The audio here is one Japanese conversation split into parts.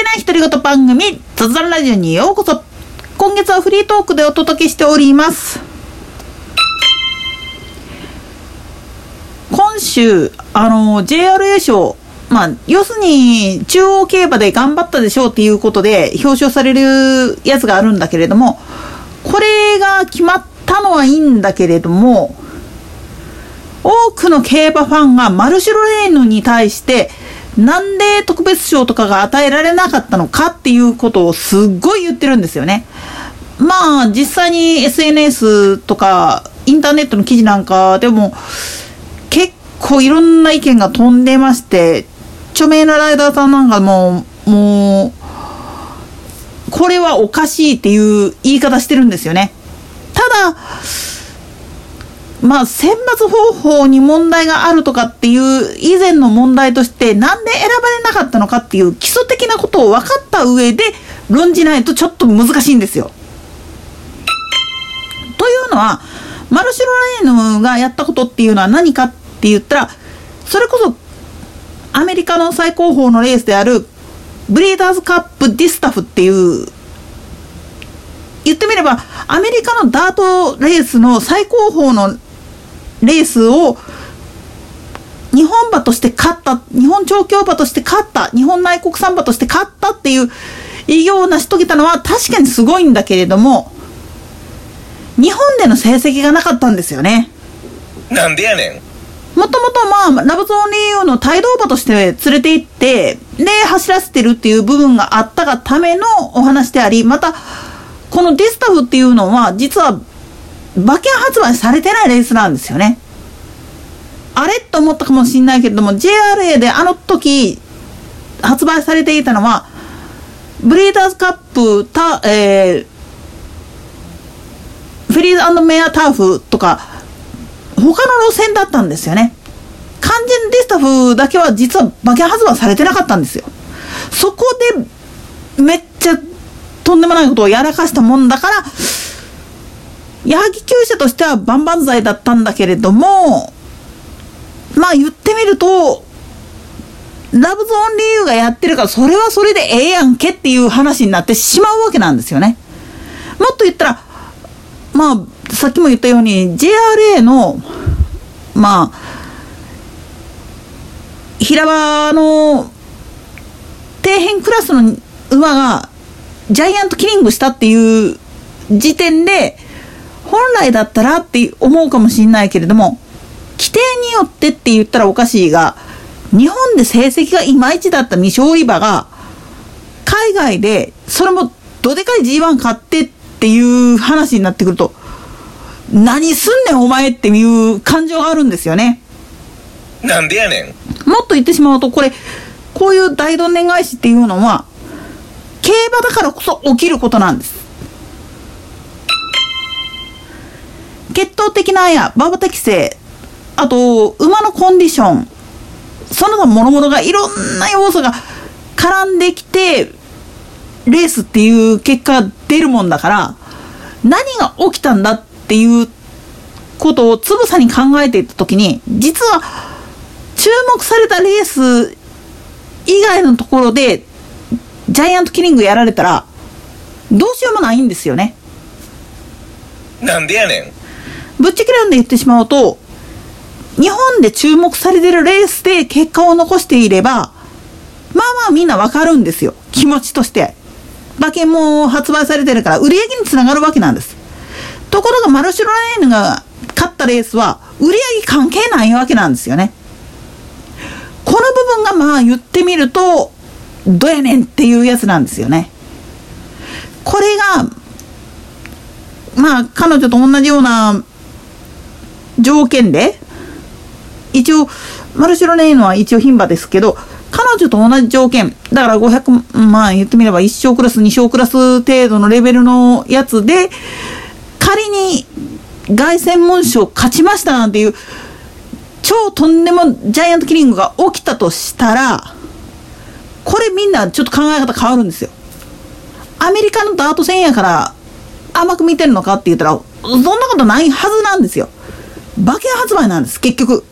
てない独り言番組、雑談ラジオにようこそ。今月はフリートークでお届けしております。今週、あの、JRA 賞、まあ、要するに、中央競馬で頑張ったでしょうっていうことで表彰されるやつがあるんだけれども、これが決まったのはいいんだけれども、多くの競馬ファンがマルシュロレーヌに対して、なんで特別賞とかが与えられなかったのかっていうことをすっごい言ってるんですよね。まあ、実際に SNS とかインターネットの記事なんかでも、結構いろんな意見が飛んでまして、著名なライダーさんなんかも、もう、これはおかしいっていう言い方してるんですよね。ただ、まあ、選抜方法に問題があるとかっていう以前の問題として、なんで選ばれなかったのかっていう基礎的なことを分かった上で論じないとちょっと難しいんですよ。というのは、マルシュロレーヌがやったことっていうのは何かって言ったら、それこそアメリカの最高峰のレースであるブリーダーズカップディスタフっていう言ってみればアメリカのダートレースの最高峰のレースを日本馬として勝った日本調教馬として勝った日本内国産馬として勝ったっていう偉業を成し遂げたのは確かにすごいんだけれども日本での成績がなかったんですよね。なんでやねもともとまあ、ラブゾーンリーユーの帯同馬として連れて行って、で、走らせてるっていう部分があったがためのお話であり、また、このディスタフっていうのは、実は、馬券発売されてないレースなんですよね。あれと思ったかもしれないけれども、JRA であの時、発売されていたのは、ブリーダーズカップ、た、えー、フリーズメアターフとか、他の路線だったんですよね。完全ディスタフだけは実は馬券発売されてなかったんですよ。そこでめっちゃとんでもないことをやらかしたもんだから、矢作厩舎としては万々歳だったんだけれども、まあ言ってみると、ラブゾーン理由がやってるからそれはそれでええやんけっていう話になってしまうわけなんですよね。もっと言ったら、まあ、さっきも言ったように JRA のまあ平場の底辺クラスの馬がジャイアントキリングしたっていう時点で本来だったらって思うかもしれないけれども規定によってって言ったらおかしいが日本で成績がいまいちだった未勝利馬が海外でそれもどでかい G1 買ってっていう話になってくると何すんねんお前っていう感情があるんですよね。んなんでやねんもっと言ってしまうと、これ、こういう大どんでん返しっていうのは、競馬だからこそ起きることなんです。血統的なや馬場適性、あと、馬のコンディション、その他諸々がいろんな要素が絡んできて、レースっていう結果出るもんだから、何が起きたんだっていうことをつぶさに考えていたときに、実は、注目されたレース以外のところで、ジャイアントキリングやられたら、どうしようもないんですよね。なんでやねん。ぶっちゃけなんで言ってしまうと、日本で注目されてるレースで結果を残していれば、まあまあみんなわかるんですよ。気持ちとして。馬券も発売されてるから売り上げにつながるわけなんです。ところがマルシュロレーヌが勝ったレースは売り上げ関係ないわけなんですよね。この部分がまあ言ってみると、どやねんっていうやつなんですよね。これが、まあ彼女と同じような条件で、一応、マルシロレーヌは一応牝馬ですけど、彼女と同じ条件、だから500、まあ言ってみれば1勝クラス、2勝クラス程度のレベルのやつで、仮に凱旋門賞勝ちましたなんていう、超とんでもジャイアントキリングが起きたとしたら、これみんなちょっと考え方変わるんですよ。アメリカのダート戦やから甘く見てるのかって言ったら、そんなことないはずなんですよ。馬券発売なんです、結局。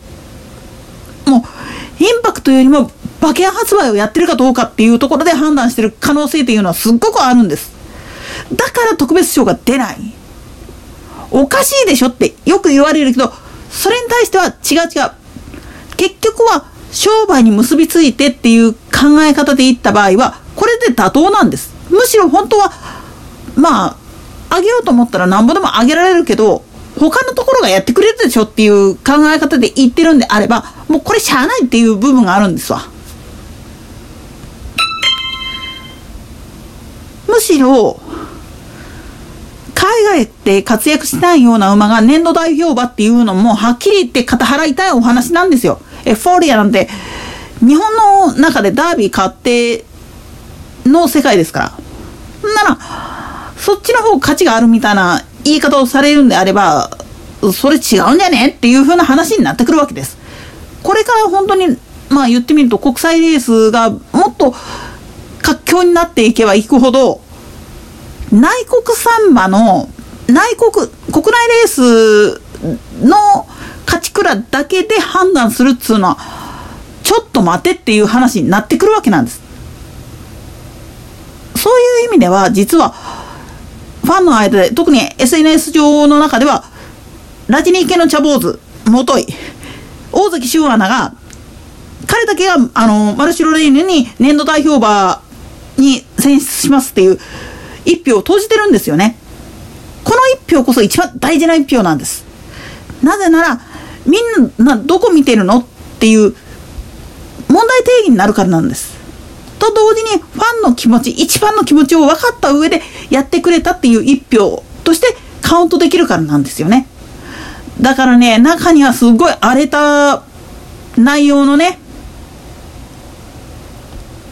もう、インパクトよりも馬券発売をやってるかどうかっていうところで判断してる可能性っていうのはすっごくあるんです。だから特別賞が出ない。おかしいでしょってよく言われるけど、それに対しては違う違う。結局は商売に結びついてっていう考え方でいった場合は、これで妥当なんです。むしろ本当は、まあ、あげようと思ったらなんぼでもあげられるけど、他のところがやってくれるでしょっていう考え方で言ってるんであれば、もうこれしゃあないっていう部分があるんですわ。むしろ、海外で活躍しないような馬が年度代表馬っていうのも、はっきり言って肩払いたいお話なんですよ。エフォーリアなんて、日本の中でダービー勝っての世界ですから。なら、そっちの方価値があるみたいな言い方をされるんであれば、それ違うんじゃねっていう風な話になってくるわけです。これから本当に、まあ言ってみると国際レースがもっと活況になっていけばいくほど、内国産馬の、内国、国内レースの勝ち倉だけで判断するっつうのは、ちょっと待てっていう話になってくるわけなんです。そういう意味では、実は、ファンの間で、特に SNS 上の中では、ラジニー系の茶坊主、もとい、大関修アナが、彼だけが、あの、マルシロレーヌに年度代表馬に選出しますっていう一票を投じてるんですよね。この一票こそ一番大事な一票なんです。なぜなら、みんなどこ見てるのっていう問題定義になるからなんです。と同時にファンの気持ち、一番の気持ちを分かった上でやってくれたっていう一票としてカウントできるからなんですよね。だからね、中にはすごい荒れた内容のね、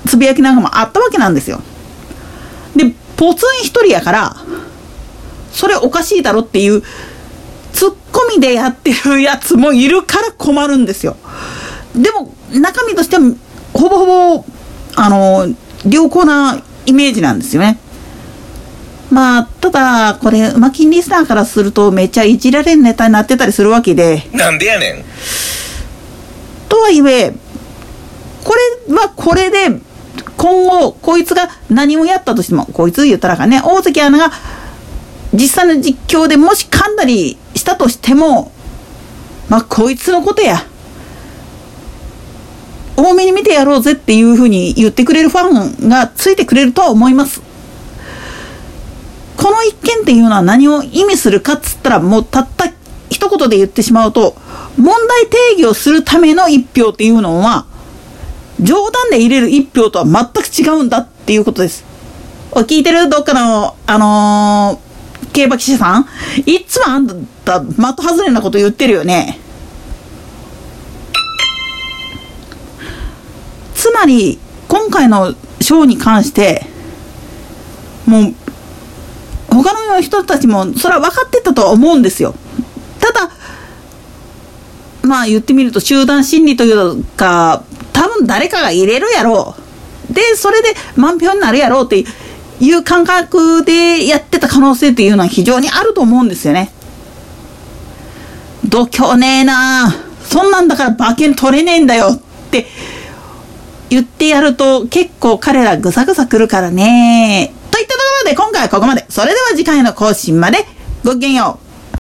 つぶやきなんかもあったわけなんですよ。で、ポツン一人やから、それおかしいだろっていう、ツッコミでやってるやつもいるから困るんですよ。でも、中身としては、ほぼほぼ、あの、良好なイメージなんですよね。まあ、ただ、これ、馬金リスナーからすると、めっちゃいじられるネタになってたりするわけで、なんでやねん。とはいえ、これはこれで、今後、こいつが何をやったとしても、こいつ言ったらかね、大関アナが、実際の実況でもし噛んだりしたとしても、まあ、こいつのことや。多めに見てやろうぜっていうふうに言ってくれるファンがついてくれるとは思います。この一件っていうのは何を意味するかっつったら、もうたった一言で言ってしまうと、問題定義をするための一票っていうのは、冗談で入れる一票とは全く違うんだっていうことです。お、聞いてる？どっかの、あのー、競馬記者さん？いつもあんた、的外れなこと言ってるよね。つまり、今回の賞に関して、もう、他の人たちも、それは分かってたとは思うんですよ。ただ、まあ言ってみると集団心理というか、多分誰かが入れるやろう。で、それで満票になるやろうっていう感覚でやってた可能性っていうのは非常にあると思うんですよね。度胸ねえなそんなんだから馬券取れねえんだよって言ってやると結構彼らぐさぐさ来るからね。といったところで今回はここまで。それでは次回の更新までごきげんよう。